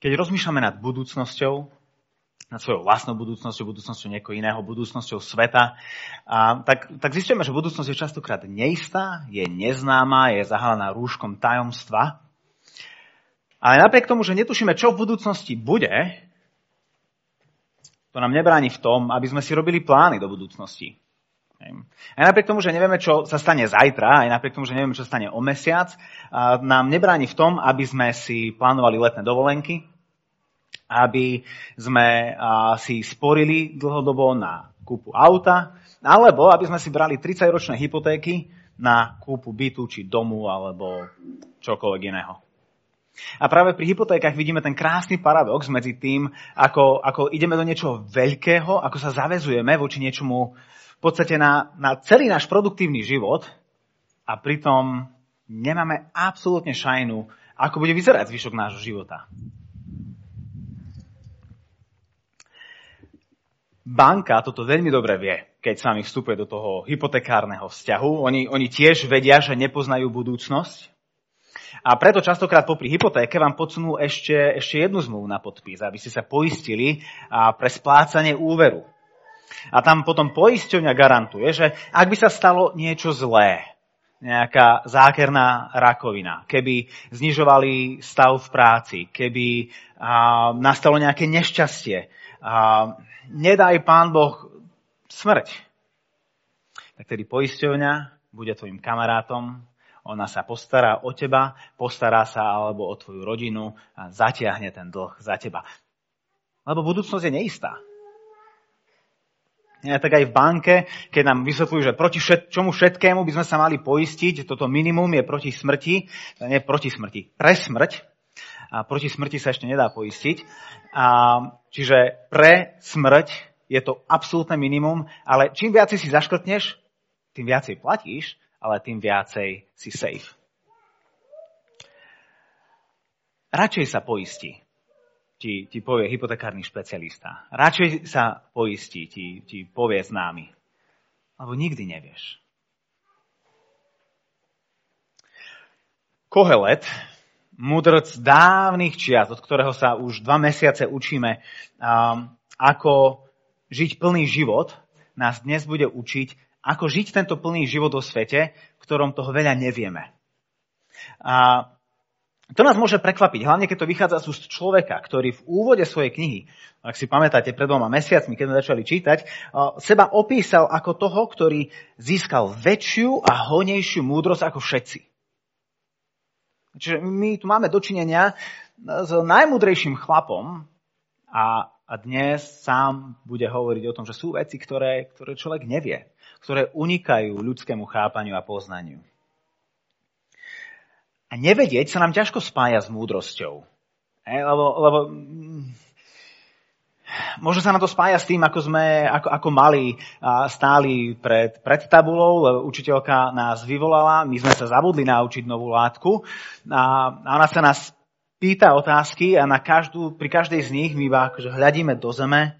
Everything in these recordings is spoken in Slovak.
keď rozmýšľame nad budúcnosťou, nad svojou vlastnou budúcnosťou, budúcnosťou niekoho iného, budúcnosťou sveta, a, tak, tak zistíme, že budúcnosť je častokrát neistá, je neznáma, je zahalená rúškom tajomstva. Ale napriek tomu, že netušíme, čo v budúcnosti bude, to nám nebráni v tom, aby sme si robili plány do budúcnosti. Aj napriek tomu, že nevieme, čo sa stane zajtra, aj napriek tomu, že nevieme, čo sa stane o mesiac, nám nebráni v tom, aby sme si plánovali letné dovolenky, aby sme si sporili dlhodobo na kúpu auta, alebo aby sme si brali 30-ročné hypotéky na kúpu bytu, či domu, alebo čokoľvek iného. A práve pri hypotékach vidíme ten krásny paradox medzi tým, ako, ako ideme do niečoho veľkého, ako sa zavezujeme voči niečomu v podstate na, na celý náš produktívny život a pritom nemáme absolútne šajnu, ako bude vyzerať zvyšok nášho života. Banka toto veľmi dobre vie, keď sa mi vstupuje do toho hypotekárneho vzťahu. Oni, oni tiež vedia, že nepoznajú budúcnosť. A preto častokrát popri hypotéke vám podsunú ešte, ešte jednu zmluvu na podpis, aby ste sa poistili pre splácanie úveru. A tam potom poisťovňa garantuje, že ak by sa stalo niečo zlé, nejaká zákerná rakovina, keby znižovali stav v práci, keby a, nastalo nejaké nešťastie, a, nedaj pán Boh smrť, tak tedy poisťovňa bude tvojim kamarátom, ona sa postará o teba, postará sa alebo o tvoju rodinu a zatiahne ten dlh za teba. Lebo budúcnosť je neistá. Ja, tak aj v banke, keď nám vysvetľujú, že proti všet, čomu všetkému by sme sa mali poistiť, toto minimum je proti smrti, nie proti smrti, pre smrť. A proti smrti sa ešte nedá poistiť. A, čiže pre smrť je to absolútne minimum, ale čím viacej si zaškrtneš, tým viacej platíš, ale tým viacej si safe. Radšej sa poistí ti, ti povie hypotekárny špecialista. Radšej sa poistí, ti, ti povie známy. Lebo nikdy nevieš. Kohelet, mudrc dávnych čiat, od ktorého sa už dva mesiace učíme, um, ako žiť plný život, nás dnes bude učiť, ako žiť tento plný život vo svete, v ktorom toho veľa nevieme. A to nás môže prekvapiť, hlavne keď to vychádza z úst človeka, ktorý v úvode svojej knihy, ak si pamätáte pred dvoma mesiacmi, keď sme začali čítať, seba opísal ako toho, ktorý získal väčšiu a honejšiu múdrosť ako všetci. Čiže my tu máme dočinenia s najmudrejším chlapom a, a dnes sám bude hovoriť o tom, že sú veci, ktoré, ktoré človek nevie, ktoré unikajú ľudskému chápaniu a poznaniu. A nevedieť sa nám ťažko spája s múdrosťou. E, lebo, lebo mm, Možno sa na to spája s tým, ako sme ako, ako mali stáli pred, pred tabulou, učiteľka nás vyvolala, my sme sa zabudli naučiť novú látku a ona sa nás pýta otázky a na každú, pri každej z nich my iba akože hľadíme do zeme,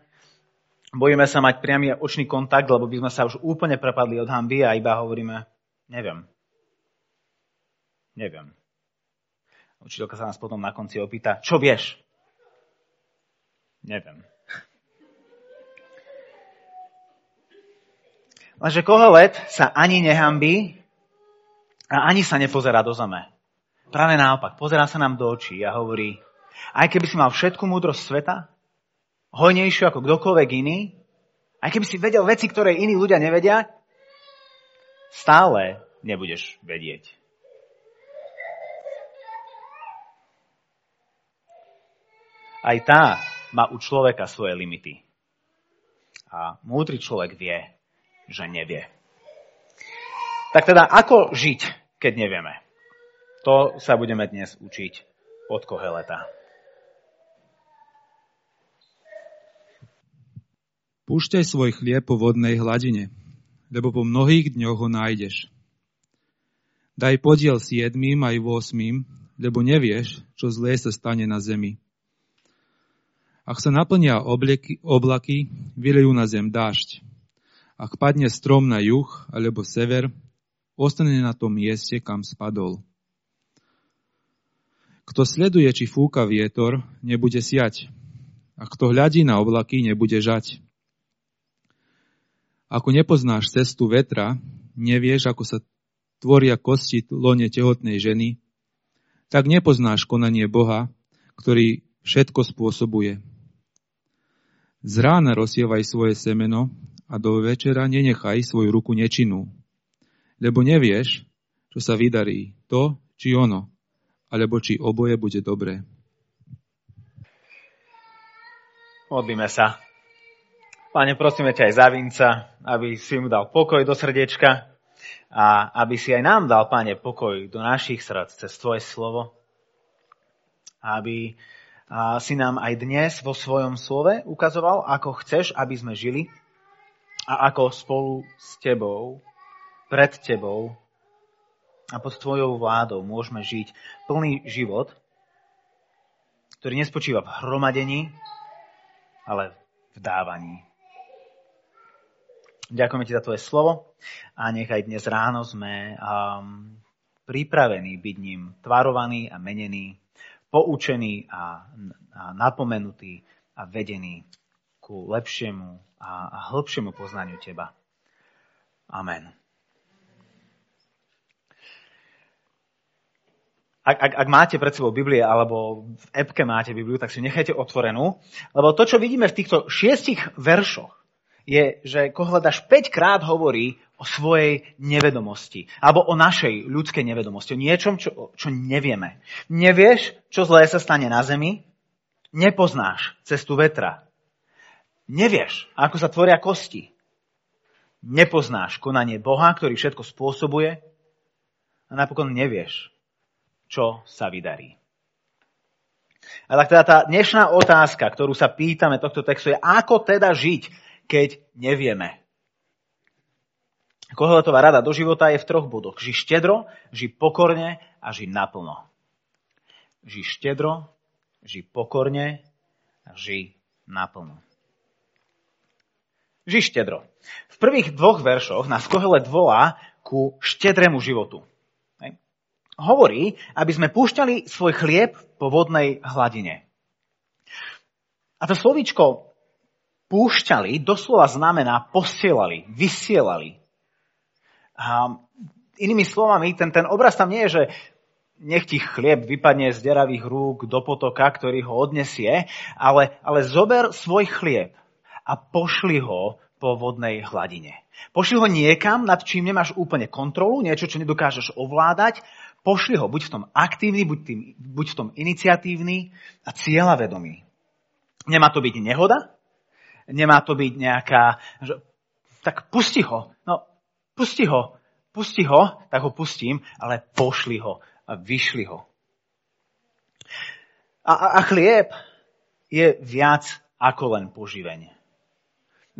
bojíme sa mať priamy očný kontakt, lebo by sme sa už úplne prepadli od hamby a iba hovoríme, neviem. Neviem. Učiteľka sa nás potom na konci opýta, čo vieš? Neviem. Lenže Kohelet sa ani nehambí a ani sa nepozerá do zeme. Práve naopak, pozerá sa nám do očí a hovorí, aj keby si mal všetku múdrosť sveta, hojnejšiu ako kdokoľvek iný, aj keby si vedel veci, ktoré iní ľudia nevedia, stále nebudeš vedieť. Aj tá má u človeka svoje limity. A múdry človek vie, že nevie. Tak teda, ako žiť, keď nevieme? To sa budeme dnes učiť od Koheleta. Púšťaj svoj chlieb po vodnej hladine, lebo po mnohých dňoch ho nájdeš. Daj podiel siedmým aj osmým, lebo nevieš, čo zlé sa stane na zemi. Ak sa naplnia obleky, oblaky, vylejú na zem dážď. Ak padne strom na juh alebo sever, ostane na tom mieste, kam spadol. Kto sleduje, či fúka vietor, nebude siať. A kto hľadí na oblaky, nebude žať. Ako nepoznáš cestu vetra, nevieš, ako sa tvoria kosti lone tehotnej ženy, tak nepoznáš konanie Boha, ktorý všetko spôsobuje. Z rána rozsievaj svoje semeno a do večera nenechaj svoju ruku nečinnú, lebo nevieš, čo sa vydarí, to či ono, alebo či oboje bude dobré. Modlíme sa. Pane, prosíme ťa aj za Vinca, aby si mu dal pokoj do srdiečka a aby si aj nám dal, Pane, pokoj do našich srdc cez Tvoje slovo. Aby si nám aj dnes vo svojom slove ukazoval, ako chceš, aby sme žili a ako spolu s Tebou, pred Tebou a pod Tvojou vládou môžeme žiť plný život, ktorý nespočíva v hromadení, ale v dávaní. Ďakujeme ti za tvoje slovo a nechaj dnes ráno sme um, pripravení byť ním tvarovaní a menení, poučení a, napomenutí a vedení ku lepšiemu a, a hĺbšiemu poznaniu teba. Amen. ak, ak, ak máte pred sebou Biblie alebo v epke máte Bibliu, tak si nechajte otvorenú, lebo to, čo vidíme v týchto šiestich veršoch, je, že Kohledaš 5 krát hovorí o svojej nevedomosti, alebo o našej ľudskej nevedomosti, o niečom, čo, čo nevieme. Nevieš, čo zlé sa stane na zemi, nepoznáš cestu vetra. Nevieš, ako sa tvoria kosti. Nepoznáš konanie Boha, ktorý všetko spôsobuje. A napokon nevieš, čo sa vydarí. A tak teda tá dnešná otázka, ktorú sa pýtame tohto textu je, ako teda žiť, keď nevieme. Kohletová rada do života je v troch bodoch. Ži štedro, ži pokorne a ži naplno. Ži štedro, ži pokorne a ži naplno. Ži štedro. V prvých dvoch veršoch nás Kohelet volá ku štedrému životu hovorí, aby sme púšťali svoj chlieb po vodnej hladine. A to slovíčko púšťali doslova znamená posielali, vysielali. A inými slovami, ten, ten obraz tam nie je, že nech ti chlieb vypadne z deravých rúk do potoka, ktorý ho odnesie, ale, ale zober svoj chlieb a pošli ho po vodnej hladine. Pošli ho niekam, nad čím nemáš úplne kontrolu, niečo, čo nedokážeš ovládať Pošli ho buď v tom aktívny, buď, tým, buď v tom iniciatívny a cieľavedomý. Nemá to byť nehoda, nemá to byť nejaká, že, tak pusti ho, pusti ho, pusti ho, tak ho pustím, ale pošli ho a vyšli ho. A, a, a chlieb je viac ako len poživenie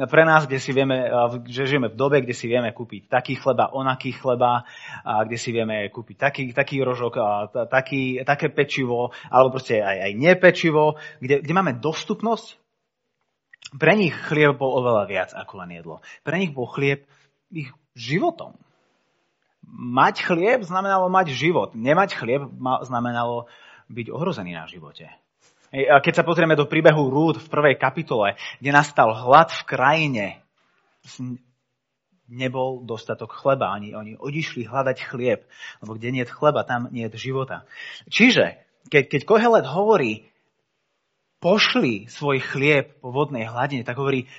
pre nás, kde si vieme, že žijeme v dobe, kde si vieme kúpiť taký chleba, onaký chleba, a kde si vieme kúpiť taký, taký rožok, a taký, také pečivo, alebo proste aj, aj nepečivo, kde, kde máme dostupnosť, pre nich chlieb bol oveľa viac ako len jedlo. Pre nich bol chlieb ich životom. Mať chlieb znamenalo mať život. Nemať chlieb znamenalo byť ohrozený na živote. Keď sa pozrieme do príbehu Rúd v prvej kapitole, kde nastal hlad v krajine, nebol dostatok chleba. Ani oni odišli hľadať chlieb, lebo kde nie je chleba, tam nie je života. Čiže, keď, keď Kohelet hovorí, pošli svoj chlieb po vodnej hladine, tak hovorí,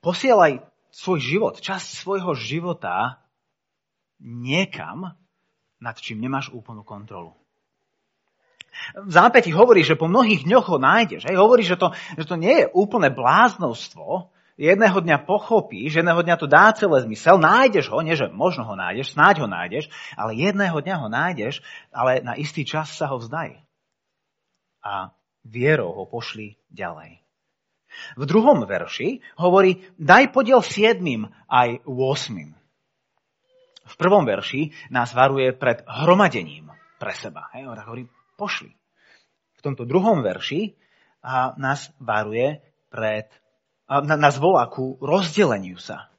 posielaj svoj život, časť svojho života niekam, nad čím nemáš úplnú kontrolu. V zápäti hovorí, že po mnohých dňoch ho nájdeš. Hej? Hovorí, že to, že to nie je úplné bláznostvo. Jedného dňa pochopíš, jedného dňa to dá celé zmysel, nájdeš ho, nie že možno ho nájdeš, snáď ho nájdeš, ale jedného dňa ho nájdeš, ale na istý čas sa ho vzdaj. A vierou ho pošli ďalej. V druhom verši hovorí, daj podiel siedmým aj 8. V prvom verši nás varuje pred hromadením pre seba. Hej? hovorí, pošli. V tomto druhom verši a nás varuje pred, a nás volá ku rozdeleniu sa.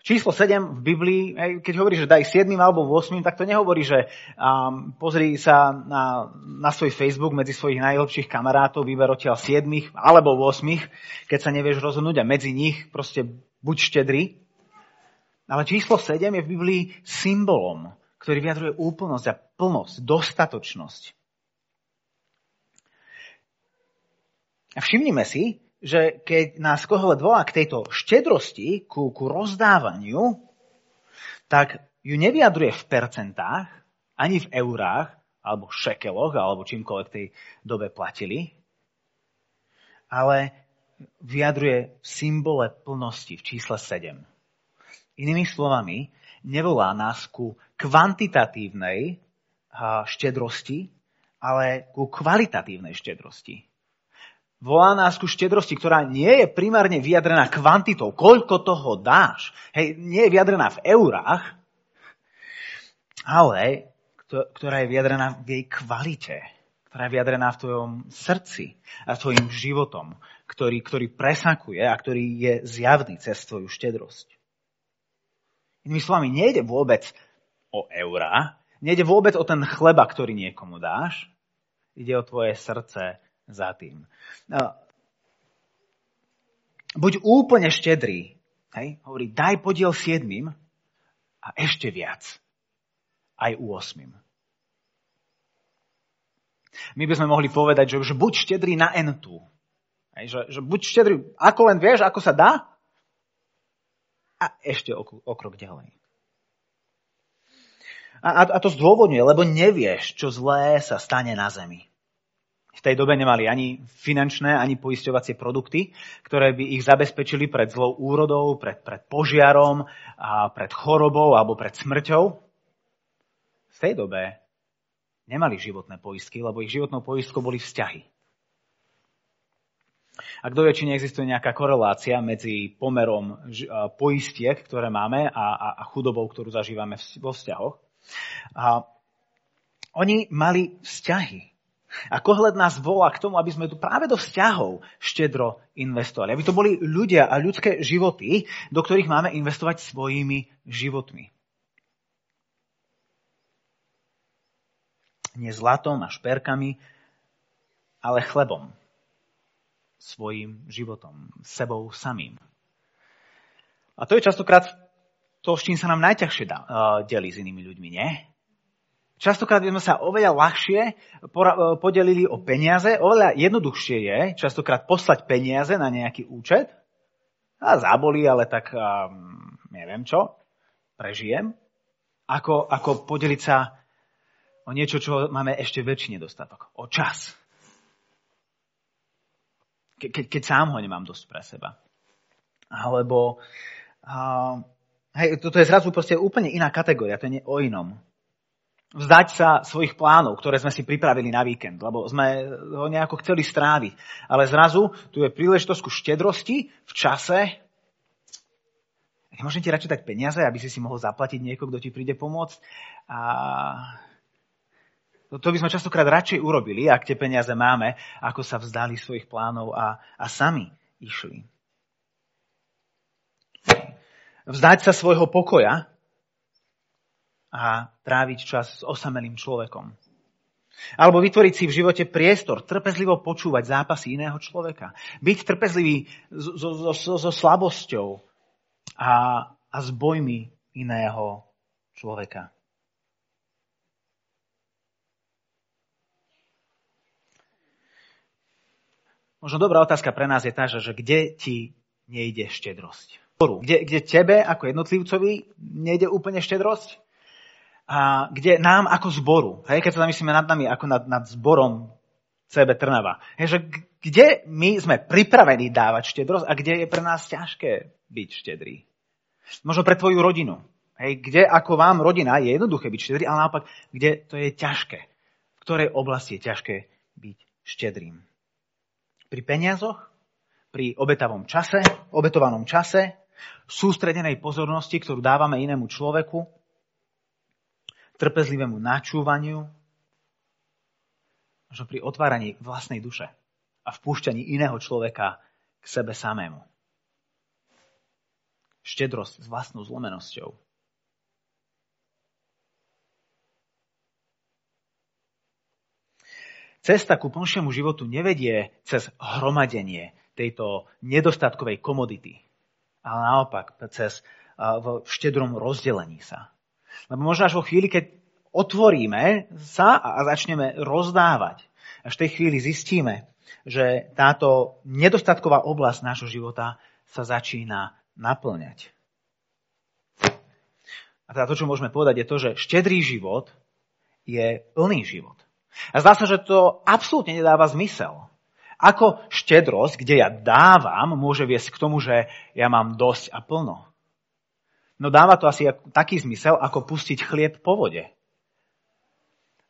Číslo 7 v Biblii, keď hovorí, že daj 7 alebo 8, tak to nehovorí, že um, pozri sa na, na svoj Facebook medzi svojich najlepších kamarátov, vyber odtiaľ 7 alebo 8, keď sa nevieš rozhodnúť a medzi nich proste buď štedrý. Ale číslo 7 je v Biblii symbolom, ktorý vyjadruje úplnosť a plnosť, dostatočnosť. A všimnime si, že keď nás Kohelet volá k tejto štedrosti, ku, ku rozdávaniu, tak ju nevyjadruje v percentách, ani v eurách, alebo šekeloch, alebo čímkoľvek tej dobe platili, ale vyjadruje v symbole plnosti, v čísle 7. Inými slovami, nevolá nás ku kvantitatívnej štedrosti, ale ku kvalitatívnej štedrosti. Volá nás ku štedrosti, ktorá nie je primárne vyjadrená kvantitou, koľko toho dáš. Hej, nie je vyjadrená v eurách, ale ktorá je vyjadrená v jej kvalite, ktorá je vyjadrená v tvojom srdci a tvojim životom, ktorý, ktorý presakuje a ktorý je zjavný cez tvoju štedrosť. Inými slovami, nejde vôbec o eurá, nejde vôbec o ten chleba, ktorý niekomu dáš, ide o tvoje srdce za tým. No, buď úplne štedrý, hej, hovorí, daj podiel siedmým a ešte viac. Aj u osmým. My by sme mohli povedať, že, že buď štedrý na entu. Hej, že, že buď štedrý, ako len vieš, ako sa dá, a ešte o, krok ďalej. A, a to zdôvodňuje, lebo nevieš, čo zlé sa stane na zemi. V tej dobe nemali ani finančné, ani poisťovacie produkty, ktoré by ich zabezpečili pred zlou úrodou, pred, pred požiarom, a pred chorobou alebo pred smrťou. V tej dobe nemali životné poistky, lebo ich životnou poistkou boli vzťahy. A kto vie, či neexistuje nejaká korelácia medzi pomerom poistiek, ktoré máme, a, a, a chudobou, ktorú zažívame vo vzťahoch. A oni mali vzťahy. A Kohled nás volá k tomu, aby sme tu práve do vzťahov štedro investovali. Aby to boli ľudia a ľudské životy, do ktorých máme investovať svojimi životmi. Nie zlatom a šperkami, ale chlebom. Svojim životom, sebou samým. A to je častokrát to, s čím sa nám najťažšie uh, delí s inými ľuďmi, nie? Častokrát by sme sa oveľa ľahšie e, podelili o peniaze. Oveľa jednoduchšie je častokrát poslať peniaze na nejaký účet. A zabolí, ale tak um, neviem čo, prežijem. Ako, ako podeliť sa o niečo, čo máme ešte väčší nedostatok. O čas. Ke, keď, keď sám ho nemám dosť pre seba. Alebo uh, hej, toto je zrazu proste úplne iná kategória, to je nie o inom vzdať sa svojich plánov, ktoré sme si pripravili na víkend, lebo sme ho nejako chceli stráviť. Ale zrazu tu je príležitosť ku štedrosti v čase. Nemôžem ti radšej dať peniaze, aby si si mohol zaplatiť niekoho, kto ti príde pomôcť. A to by sme častokrát radšej urobili, ak tie peniaze máme, ako sa vzdali svojich plánov a, a sami išli. Vzdať sa svojho pokoja, a tráviť čas s osamelým človekom. Alebo vytvoriť si v živote priestor, trpezlivo počúvať zápasy iného človeka. Byť trpezlivý so, so, so, so slabosťou a, a s bojmi iného človeka. Možno dobrá otázka pre nás je tá, že, kde ti nejde štedrosť? Kde, kde tebe ako jednotlivcovi nejde úplne štedrosť? A kde nám ako zboru, hej, keď sa zamyslíme nad nami ako nad, nad zborom CB Trnava, hej, že kde my sme pripravení dávať štedrosť a kde je pre nás ťažké byť štedrý. Možno pre tvoju rodinu. Hej, kde ako vám rodina je jednoduché byť štedrý, ale naopak, kde to je ťažké. V ktorej oblasti je ťažké byť štedrým. Pri peniazoch, pri obetavom čase, obetovanom čase, sústredenej pozornosti, ktorú dávame inému človeku, trpezlivému načúvaniu, možno pri otváraní vlastnej duše a vpúšťaní iného človeka k sebe samému. štedrosť s vlastnou zlomenosťou. Cesta ku plnšiemu životu nevedie cez hromadenie tejto nedostatkovej komodity, ale naopak cez v štedrom rozdelení sa. Lebo možno až vo chvíli, keď otvoríme sa a začneme rozdávať, až v tej chvíli zistíme, že táto nedostatková oblasť nášho života sa začína naplňať. A teda to, čo môžeme povedať, je to, že štedrý život je plný život. A zdá sa, že to absolútne nedáva zmysel. Ako štedrosť, kde ja dávam, môže viesť k tomu, že ja mám dosť a plno. No dáva to asi taký zmysel, ako pustiť chlieb po vode.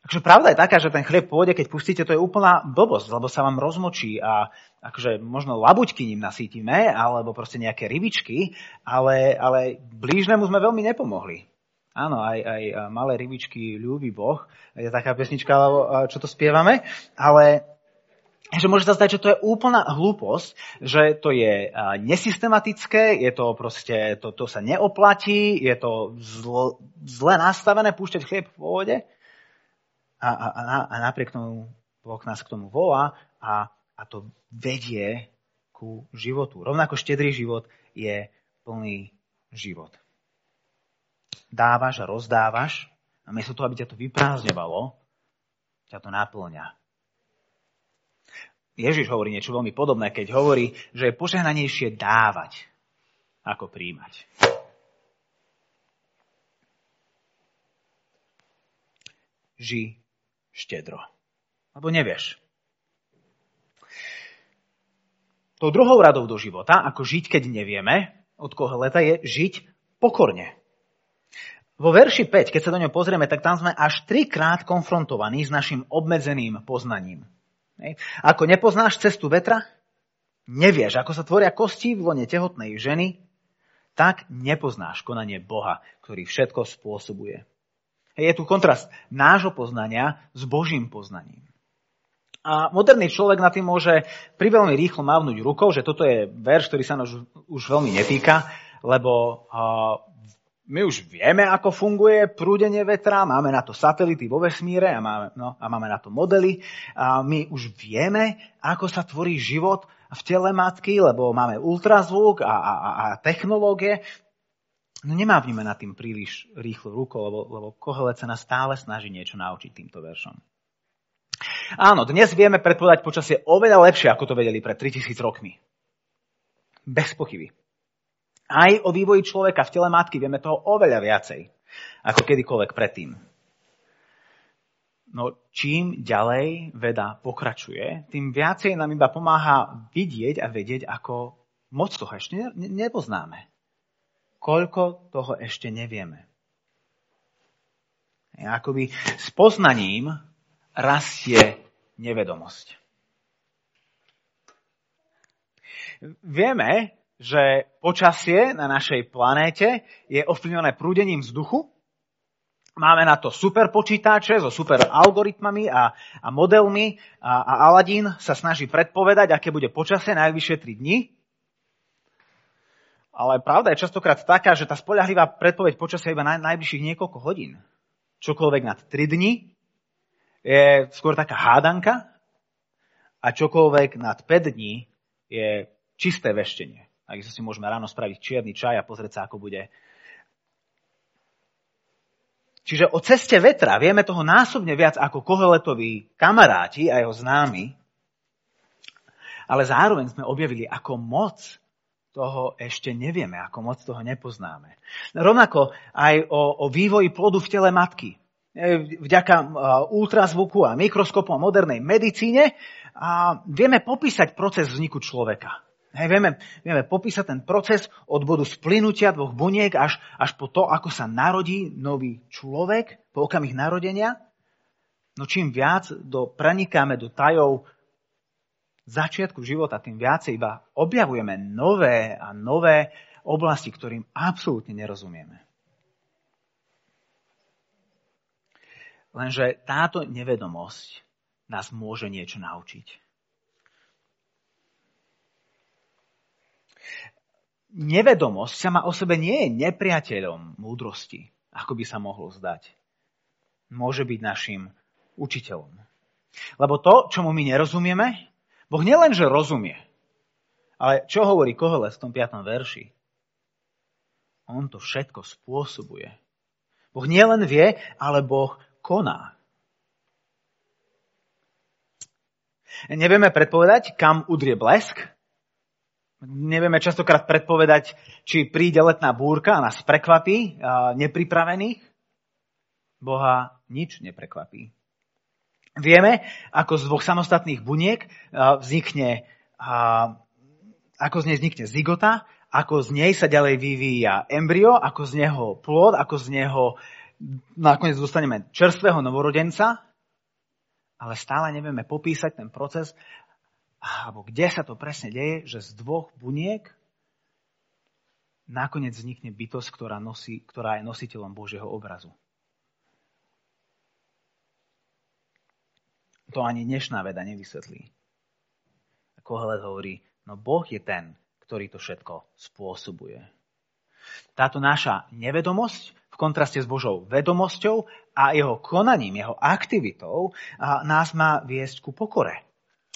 Takže pravda je taká, že ten chlieb po vode, keď pustíte, to je úplná blbosť, lebo sa vám rozmočí a akože možno labuťky ním nasítime, alebo proste nejaké rybičky, ale, ale blížnemu sme veľmi nepomohli. Áno, aj, aj malé rybičky ľúbi Boh. Je taká pesnička, čo to spievame. Ale že môže sa zdať, že to je úplná hlúposť, že to je nesystematické, je to proste, to, to sa neoplatí, je to zlo, zle nastavené púšťať chlieb v vode. A, a, a, a napriek tomu Boh nás k tomu volá a, a to vedie ku životu. Rovnako štedrý život je plný život dávaš a rozdávaš, a miesto toho, aby ťa to vyprázdňovalo, ťa to náplňa. Ježiš hovorí niečo veľmi podobné, keď hovorí, že je požehnanejšie dávať, ako príjmať. Ži štedro. Lebo nevieš. Tou druhou radou do života, ako žiť, keď nevieme, od koho leta, je žiť pokorne. Vo verši 5, keď sa do ňo pozrieme, tak tam sme až trikrát konfrontovaní s našim obmedzeným poznaním. Ako nepoznáš cestu vetra, nevieš, ako sa tvoria kosti v lone tehotnej ženy, tak nepoznáš konanie Boha, ktorý všetko spôsobuje. Je tu kontrast nášho poznania s Božím poznaním. A moderný človek na tým môže priveľmi rýchlo mávnuť rukou, že toto je verš, ktorý sa nás už, veľmi netýka, lebo my už vieme, ako funguje prúdenie vetra, máme na to satelity vo vesmíre a máme, no, a máme na to modely. A my už vieme, ako sa tvorí život v tele matky, lebo máme ultrazvuk a, a, a technológie. No nemávnime nad tým príliš rýchlo rukou, lebo, lebo Kohelec sa nás stále snaží niečo naučiť týmto veršom. Áno, dnes vieme predpovedať počasie oveľa lepšie, ako to vedeli pred 3000 rokmi. Bez pochyby. Aj o vývoji človeka v tele matky vieme toho oveľa viacej, ako kedykoľvek predtým. No čím ďalej veda pokračuje, tým viacej nám iba pomáha vidieť a vedieť, ako moc toho ešte nepoznáme. Koľko toho ešte nevieme. Akoby s poznaním rastie nevedomosť. Vieme, že počasie na našej planéte je ovplyvnené prúdením vzduchu. Máme na to super počítače so super algoritmami a, a modelmi a, a Aladín sa snaží predpovedať, aké bude počasie najvyššie 3 dni. Ale pravda je častokrát taká, že tá spoľahlivá predpoveď počasia iba na najbližších niekoľko hodín. Čokoľvek nad 3 dni je skôr taká hádanka a čokoľvek nad 5 dní je čisté veštenie. Takisto si môžeme ráno spraviť čierny čaj a pozrieť sa, ako bude. Čiže o ceste vetra vieme toho násobne viac ako koheletoví kamaráti a jeho známi, ale zároveň sme objavili, ako moc toho ešte nevieme, ako moc toho nepoznáme. Rovnako aj o, o vývoji plodu v tele matky. E, vďaka e, ultrazvuku a mikroskopu a modernej medicíne a vieme popísať proces vzniku človeka. Hej, vieme, vieme popísať ten proces od bodu splynutia dvoch buniek až, až po to, ako sa narodí nový človek po okamih narodenia. No čím viac do, prenikáme do tajov začiatku života, tým viacej iba objavujeme nové a nové oblasti, ktorým absolútne nerozumieme. Lenže táto nevedomosť nás môže niečo naučiť. Nevedomosť sama o sebe nie je nepriateľom múdrosti, ako by sa mohlo zdať. Môže byť našim učiteľom. Lebo to, čomu my nerozumieme, Boh nielen, že rozumie, ale čo hovorí Koheles v tom 5. verši? On to všetko spôsobuje. Boh nielen vie, ale Boh koná. Nevieme predpovedať, kam udrie blesk, Nevieme častokrát predpovedať, či príde letná búrka a nás prekvapí nepripravených. Boha nič neprekvapí. Vieme, ako z dvoch samostatných buniek vznikne, ako z nej vznikne zigota, ako z nej sa ďalej vyvíja embryo, ako z neho plod, ako z neho nakoniec dostaneme čerstvého novorodenca, ale stále nevieme popísať ten proces, alebo kde sa to presne deje, že z dvoch buniek nakoniec vznikne bytosť, ktorá, nosí, ktorá je nositeľom Božieho obrazu. To ani dnešná veda nevysvetlí. Kohelet hovorí, no Boh je ten, ktorý to všetko spôsobuje. Táto naša nevedomosť v kontraste s Božou vedomosťou a jeho konaním, jeho aktivitou nás má viesť ku pokore.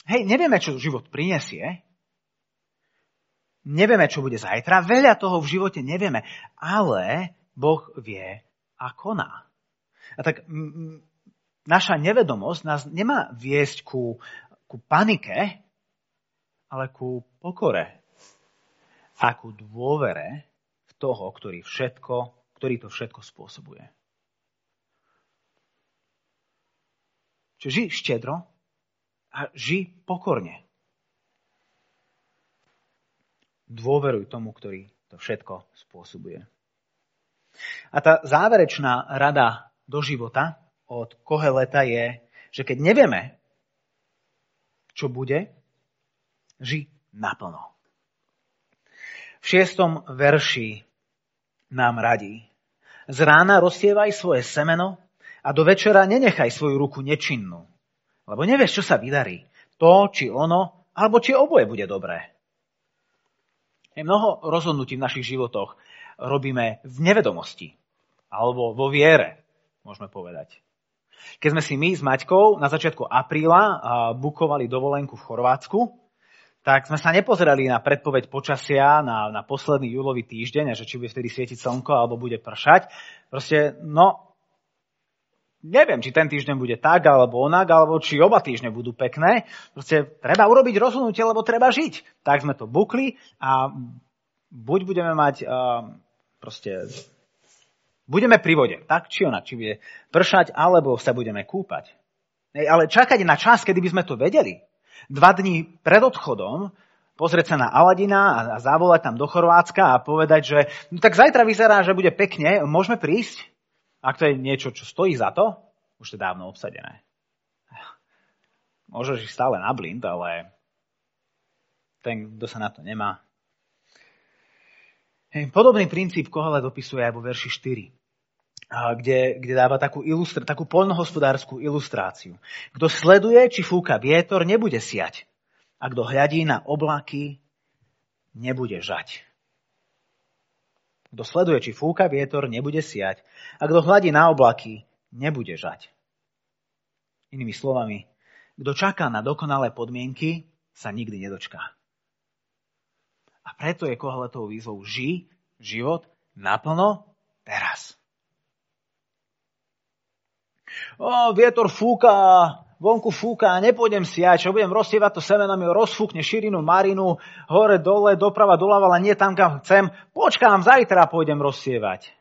Hej, nevieme, čo život prinesie. Nevieme, čo bude zajtra. Veľa toho v živote nevieme. Ale Boh vie a koná. A tak naša nevedomosť nás nemá viesť ku, ku panike, ale ku pokore a ku dôvere v toho, ktorý, všetko, ktorý to všetko spôsobuje. Čiže ži štedro, a ži pokorne. Dôveruj tomu, ktorý to všetko spôsobuje. A tá záverečná rada do života od Koheleta je, že keď nevieme, čo bude, ži naplno. V šiestom verši nám radí. Z rána rozsievaj svoje semeno a do večera nenechaj svoju ruku nečinnú lebo nevieš, čo sa vydarí. To, či ono, alebo či oboje bude dobré. Mnoho rozhodnutí v našich životoch robíme v nevedomosti. Alebo vo viere, môžeme povedať. Keď sme si my s Maťkou na začiatku apríla bukovali dovolenku v Chorvátsku, tak sme sa nepozerali na predpoveď počasia na, na posledný júlový týždeň, že či bude vtedy svietiť slnko alebo bude pršať. Proste, no, neviem, či ten týždeň bude tak alebo onak, alebo či oba týždne budú pekné. Proste treba urobiť rozhodnutie, lebo treba žiť. Tak sme to bukli a buď budeme mať uh, proste budeme pri vode, tak či onak, či bude pršať, alebo sa budeme kúpať. Ale čakať na čas, kedy by sme to vedeli. Dva dní pred odchodom pozrieť sa na Aladina a zavolať tam do Chorvátska a povedať, že no tak zajtra vyzerá, že bude pekne, môžeme prísť? Ak to je niečo, čo stojí za to, už je dávno obsadené. Môžeš ísť stále na blind, ale ten, kto sa na to nemá. Podobný princíp Kohelet dopisuje aj vo verši 4, kde, kde dáva takú, ilustra, takú poľnohospodárskú ilustráciu. Kto sleduje, či fúka vietor, nebude siať. A kto hľadí na oblaky, nebude žať. Kto sleduje, či fúka vietor, nebude siať. A kto hľadí na oblaky, nebude žať. Inými slovami, kto čaká na dokonalé podmienky, sa nikdy nedočká. A preto je Kohletovou výzvou ži život naplno teraz. O, vietor fúka, vonku fúka, nepôjdem siať, čo budem rozsievať to semeno, mi rozfúkne širinu, marinu, hore, dole, doprava, doľava, ale nie tam, kam chcem. Počkám, zajtra pôjdem rozsievať.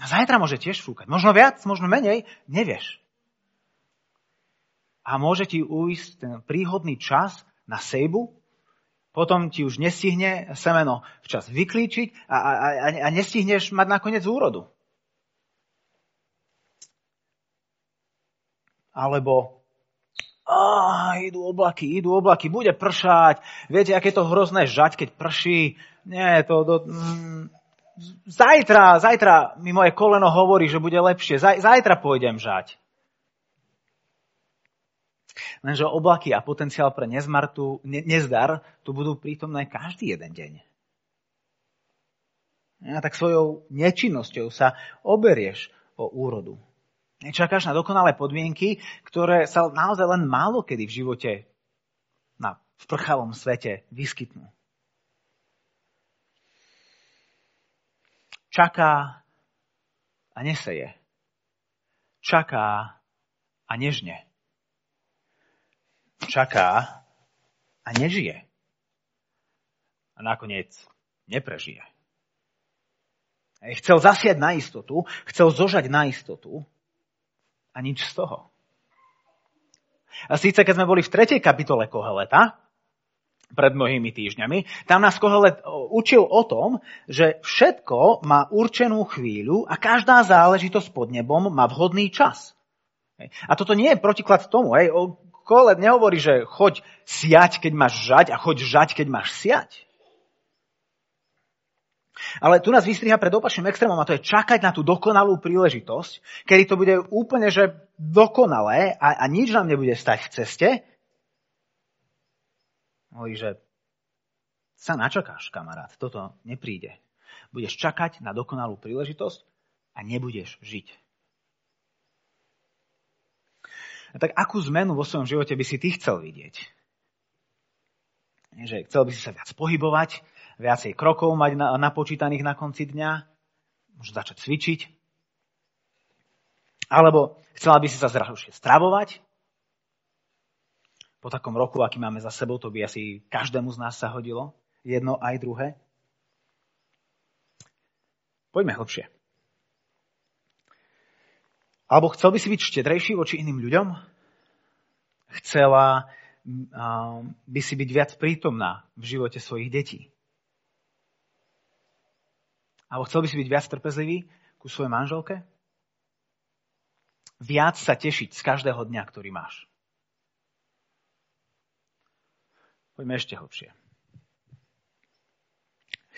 A zajtra môže tiež fúkať. Možno viac, možno menej, nevieš. A môže ti ujsť ten príhodný čas na sejbu, potom ti už nestihne semeno včas vyklíčiť a, a, a, a nestihneš mať nakoniec úrodu. Alebo oh, idú oblaky, idú oblaky, bude pršať. Viete, aké to hrozné žať, keď prší. Nie, to... to mm, zajtra, zajtra mi moje koleno hovorí, že bude lepšie. Zaj, zajtra pôjdem žať. Lenže oblaky a potenciál pre nezmartu, ne, nezdar tu budú prítomné každý jeden deň. a tak svojou nečinnosťou sa oberieš o úrodu. Čakáš na dokonalé podmienky, ktoré sa naozaj len málo kedy v živote na vprchalom svete vyskytnú. Čaká a neseje. Čaká a nežne. Čaká a nežije. A nakoniec neprežije. Chcel zasiať na istotu, chcel zožať na istotu a nič z toho. A síce, keď sme boli v tretej kapitole Koheleta, pred mnohými týždňami, tam nás Kohelet učil o tom, že všetko má určenú chvíľu a každá záležitosť pod nebom má vhodný čas. A toto nie je protiklad tomu. Kohelet nehovorí, že choď siať, keď máš žať a choď žať, keď máš siať. Ale tu nás vystriha pred opačným extrémom a to je čakať na tú dokonalú príležitosť, kedy to bude úplne že dokonalé a, a nič nám nebude stať v ceste. Hovorí, že sa načakáš, kamarát, toto nepríde. Budeš čakať na dokonalú príležitosť a nebudeš žiť. A tak akú zmenu vo svojom živote by si ty chcel vidieť? Že chcel by si sa viac pohybovať, viacej krokov mať napočítaných na konci dňa, možno začať cvičiť. Alebo chcela by si sa zdravšie stravovať. Po takom roku, aký máme za sebou, to by asi každému z nás sa hodilo. Jedno aj druhé. Poďme hlbšie. Alebo chcel by si byť štedrejší voči iným ľuďom? Chcela by si byť viac prítomná v živote svojich detí? Alebo chcel by si byť viac trpezlivý ku svojej manželke? Viac sa tešiť z každého dňa, ktorý máš. Poďme ešte hlbšie.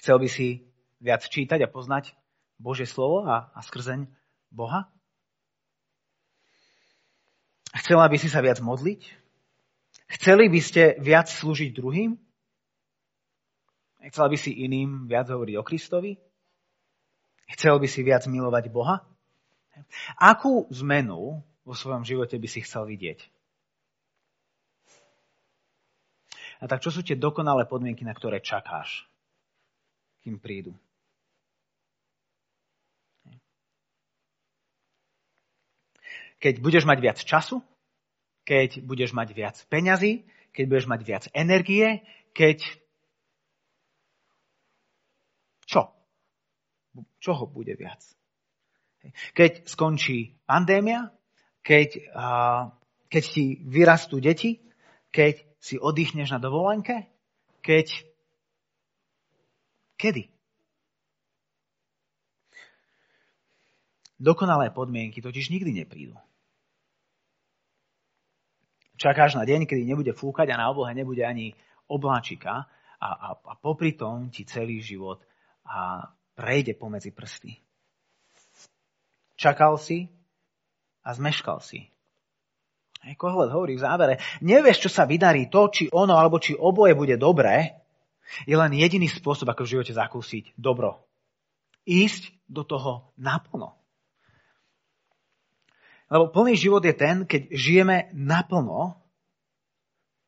Chcel by si viac čítať a poznať Božie slovo a, a skrzeň Boha? Chcela by si sa viac modliť? Chceli by ste viac slúžiť druhým? Chcela by si iným viac hovoriť o Kristovi? Chcel by si viac milovať Boha? Akú zmenu vo svojom živote by si chcel vidieť? A tak čo sú tie dokonalé podmienky, na ktoré čakáš, kým prídu? Keď budeš mať viac času, keď budeš mať viac peňazí, keď budeš mať viac energie, keď... Čo? Čoho bude viac. Keď skončí pandémia, keď, keď ti vyrastú deti, keď si oddychneš na dovolenke, keď... Kedy? Dokonalé podmienky totiž nikdy neprídu. Čakáš na deň, kedy nebude fúkať a na oblohe nebude ani obláčika a, a, a popri tom ti celý život a prejde pomedzi prsty. Čakal si a zmeškal si. Aj Kohlet hovorí v závere, nevieš, čo sa vydarí, to, či ono, alebo či oboje bude dobré, je len jediný spôsob, ako v živote zakúsiť dobro. Ísť do toho naplno. Lebo plný život je ten, keď žijeme naplno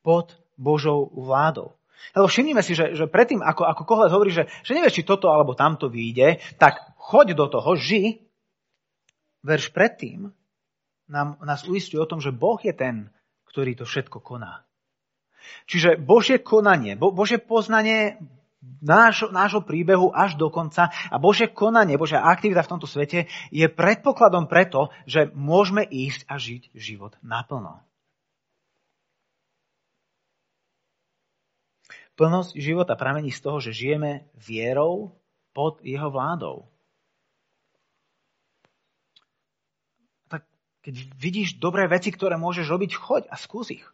pod Božou vládou. Lebo všimnime si, že, že predtým, ako, ako Kohlet hovorí, že, že nevieš, či toto alebo tamto vyjde, tak choď do toho, ži. Verš predtým nám, nás uistuje o tom, že Boh je ten, ktorý to všetko koná. Čiže Božie konanie, Bo, Božie poznanie nášho, nášho príbehu až do konca a Božie konanie, Božia aktivita v tomto svete je predpokladom preto, že môžeme ísť a žiť život naplno. Plnosť života pramení z toho, že žijeme vierou pod jeho vládou. Tak keď vidíš dobré veci, ktoré môžeš robiť, choď a skús ich.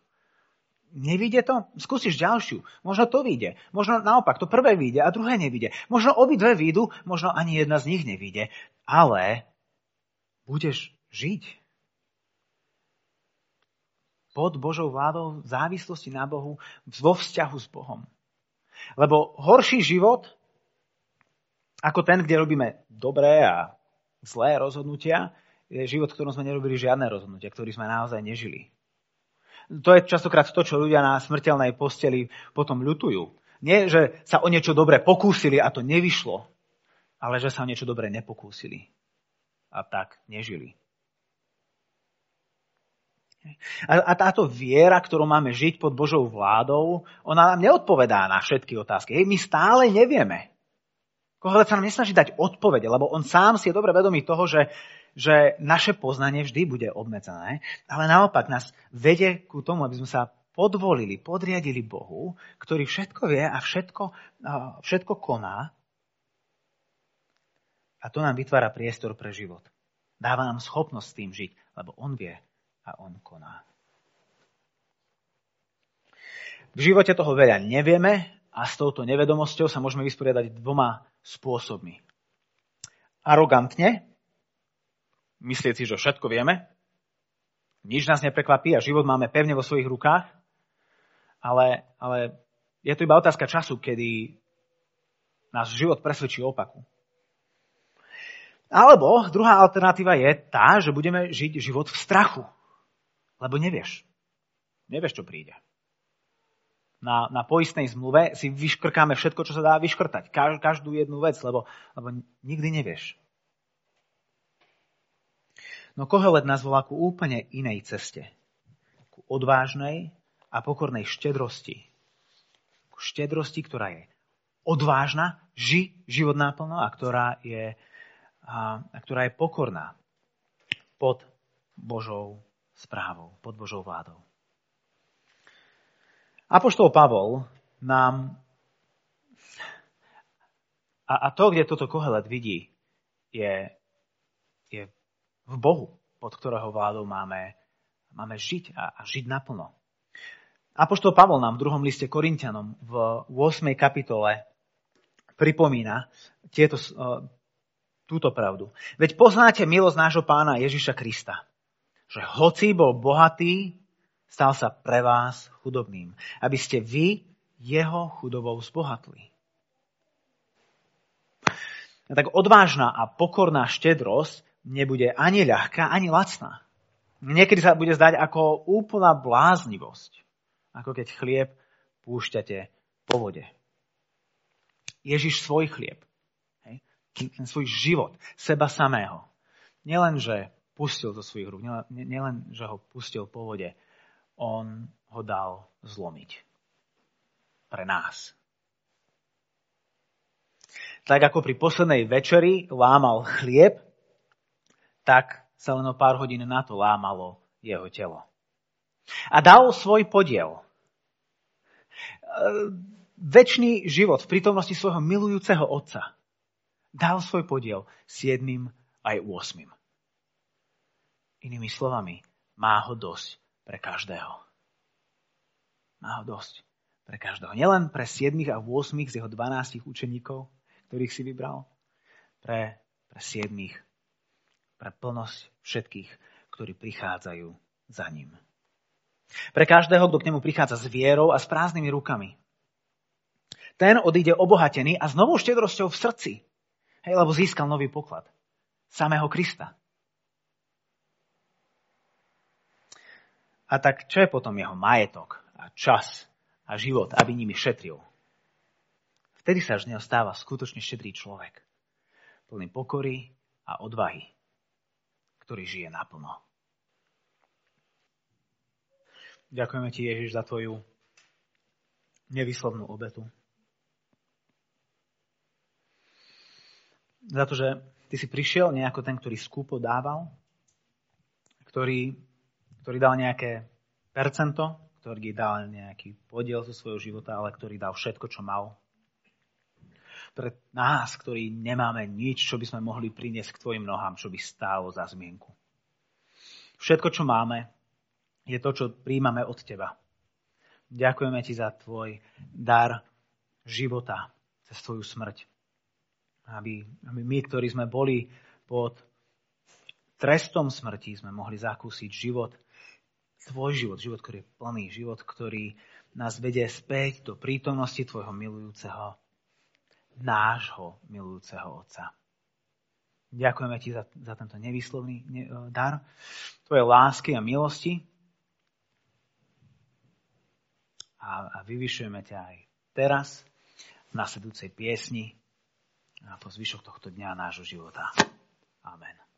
Nevíde to? Skúsiš ďalšiu. Možno to vyjde. Možno naopak, to prvé vyjde a druhé nevyjde. Možno obidve vyjdu, možno ani jedna z nich nevyjde. Ale budeš žiť pod Božou vládou, v závislosti na Bohu, vo vzťahu s Bohom. Lebo horší život ako ten, kde robíme dobré a zlé rozhodnutia, je život, v ktorom sme nerobili žiadne rozhodnutia, ktorý sme naozaj nežili. To je častokrát to, čo ľudia na smrteľnej posteli potom ľutujú. Nie, že sa o niečo dobré pokúsili a to nevyšlo, ale že sa o niečo dobré nepokúsili a tak nežili. A táto viera, ktorú máme žiť pod Božou vládou, ona nám neodpovedá na všetky otázky. My stále nevieme. Kohelet sa nám nesnaží dať odpovede, lebo on sám si je dobre vedomý toho, že, že naše poznanie vždy bude obmedzené, ale naopak nás vedie ku tomu, aby sme sa podvolili, podriadili Bohu, ktorý všetko vie a všetko, všetko koná. A to nám vytvára priestor pre život. Dáva nám schopnosť s tým žiť, lebo on vie, a on koná. V živote toho veľa nevieme a s touto nevedomosťou sa môžeme vysporiadať dvoma spôsobmi. Arogantne, myslieť si, že všetko vieme, nič nás neprekvapí a život máme pevne vo svojich rukách, ale, ale je to iba otázka času, kedy náš život presvedčí opaku. Alebo druhá alternatíva je tá, že budeme žiť život v strachu. Lebo nevieš. Nevieš, čo príde. Na, na poistnej zmluve si vyškrkáme všetko, čo sa dá vyškrtať. Každú jednu vec, lebo, lebo nikdy nevieš. No Kohelet nás volá ku úplne inej ceste. Ku odvážnej a pokornej štedrosti. Ku štedrosti, ktorá je odvážna, ži život náplno a ktorá je, a, a ktorá je pokorná pod Božou správou, pod Božou vládou. Apoštol Pavol nám a, a to, kde toto kohelet vidí, je, je v Bohu, pod ktorého vládou máme, máme žiť a, a žiť naplno. Apoštol Pavol nám v druhom liste Korintianom v 8. kapitole pripomína tieto, túto pravdu. Veď poznáte milosť nášho pána Ježiša Krista, že hoci bol bohatý, stal sa pre vás chudobným, aby ste vy jeho chudobou zbohatli. A tak odvážna a pokorná štedrosť nebude ani ľahká, ani lacná. Niekedy sa bude zdať ako úplná bláznivosť, ako keď chlieb púšťate po vode. Ježiš svoj chlieb, hej, ten svoj život, seba samého, nielenže pustil zo svojich rúk. Nielen, že ho pustil po vode, on ho dal zlomiť. Pre nás. Tak ako pri poslednej večeri lámal chlieb, tak sa len o pár hodín na to lámalo jeho telo. A dal svoj podiel. E, Večný život v prítomnosti svojho milujúceho otca dal svoj podiel siedmým aj 8. Inými slovami, má ho dosť pre každého. Má ho dosť pre každého. Nielen pre 7 a 8 z jeho 12 učeníkov, ktorých si vybral, pre, pre 7, pre plnosť všetkých, ktorí prichádzajú za ním. Pre každého, kto k nemu prichádza s vierou a s prázdnymi rukami. Ten odíde obohatený a s novou štedrosťou v srdci. Hej, lebo získal nový poklad. Samého Krista. A tak čo je potom jeho majetok a čas a život, aby nimi šetril? Vtedy sa z neho stáva skutočne šetrý človek, plný pokory a odvahy, ktorý žije naplno. Ďakujeme ti, Ježiš, za tvoju nevyslovnú obetu. Za to, že ty si prišiel nejako ten, ktorý skúpo dával, ktorý ktorý dal nejaké percento, ktorý dal nejaký podiel zo svojho života, ale ktorý dal všetko, čo mal. Pre nás, ktorí nemáme nič, čo by sme mohli priniesť k tvojim nohám, čo by stálo za zmienku. Všetko, čo máme, je to, čo príjmame od teba. Ďakujeme ti za tvoj dar života cez tvoju smrť. Aby, aby my, ktorí sme boli pod trestom smrti, sme mohli zakúsiť život, tvoj život, život, ktorý je plný, život, ktorý nás vedie späť do prítomnosti tvojho milujúceho nášho milujúceho Otca. Ďakujeme Ti za, za tento nevyslovný ne, dar, Tvoje lásky a milosti a, a vyvyšujeme ťa aj teraz v nasledujúcej piesni a po zvyšok tohto dňa nášho života. Amen.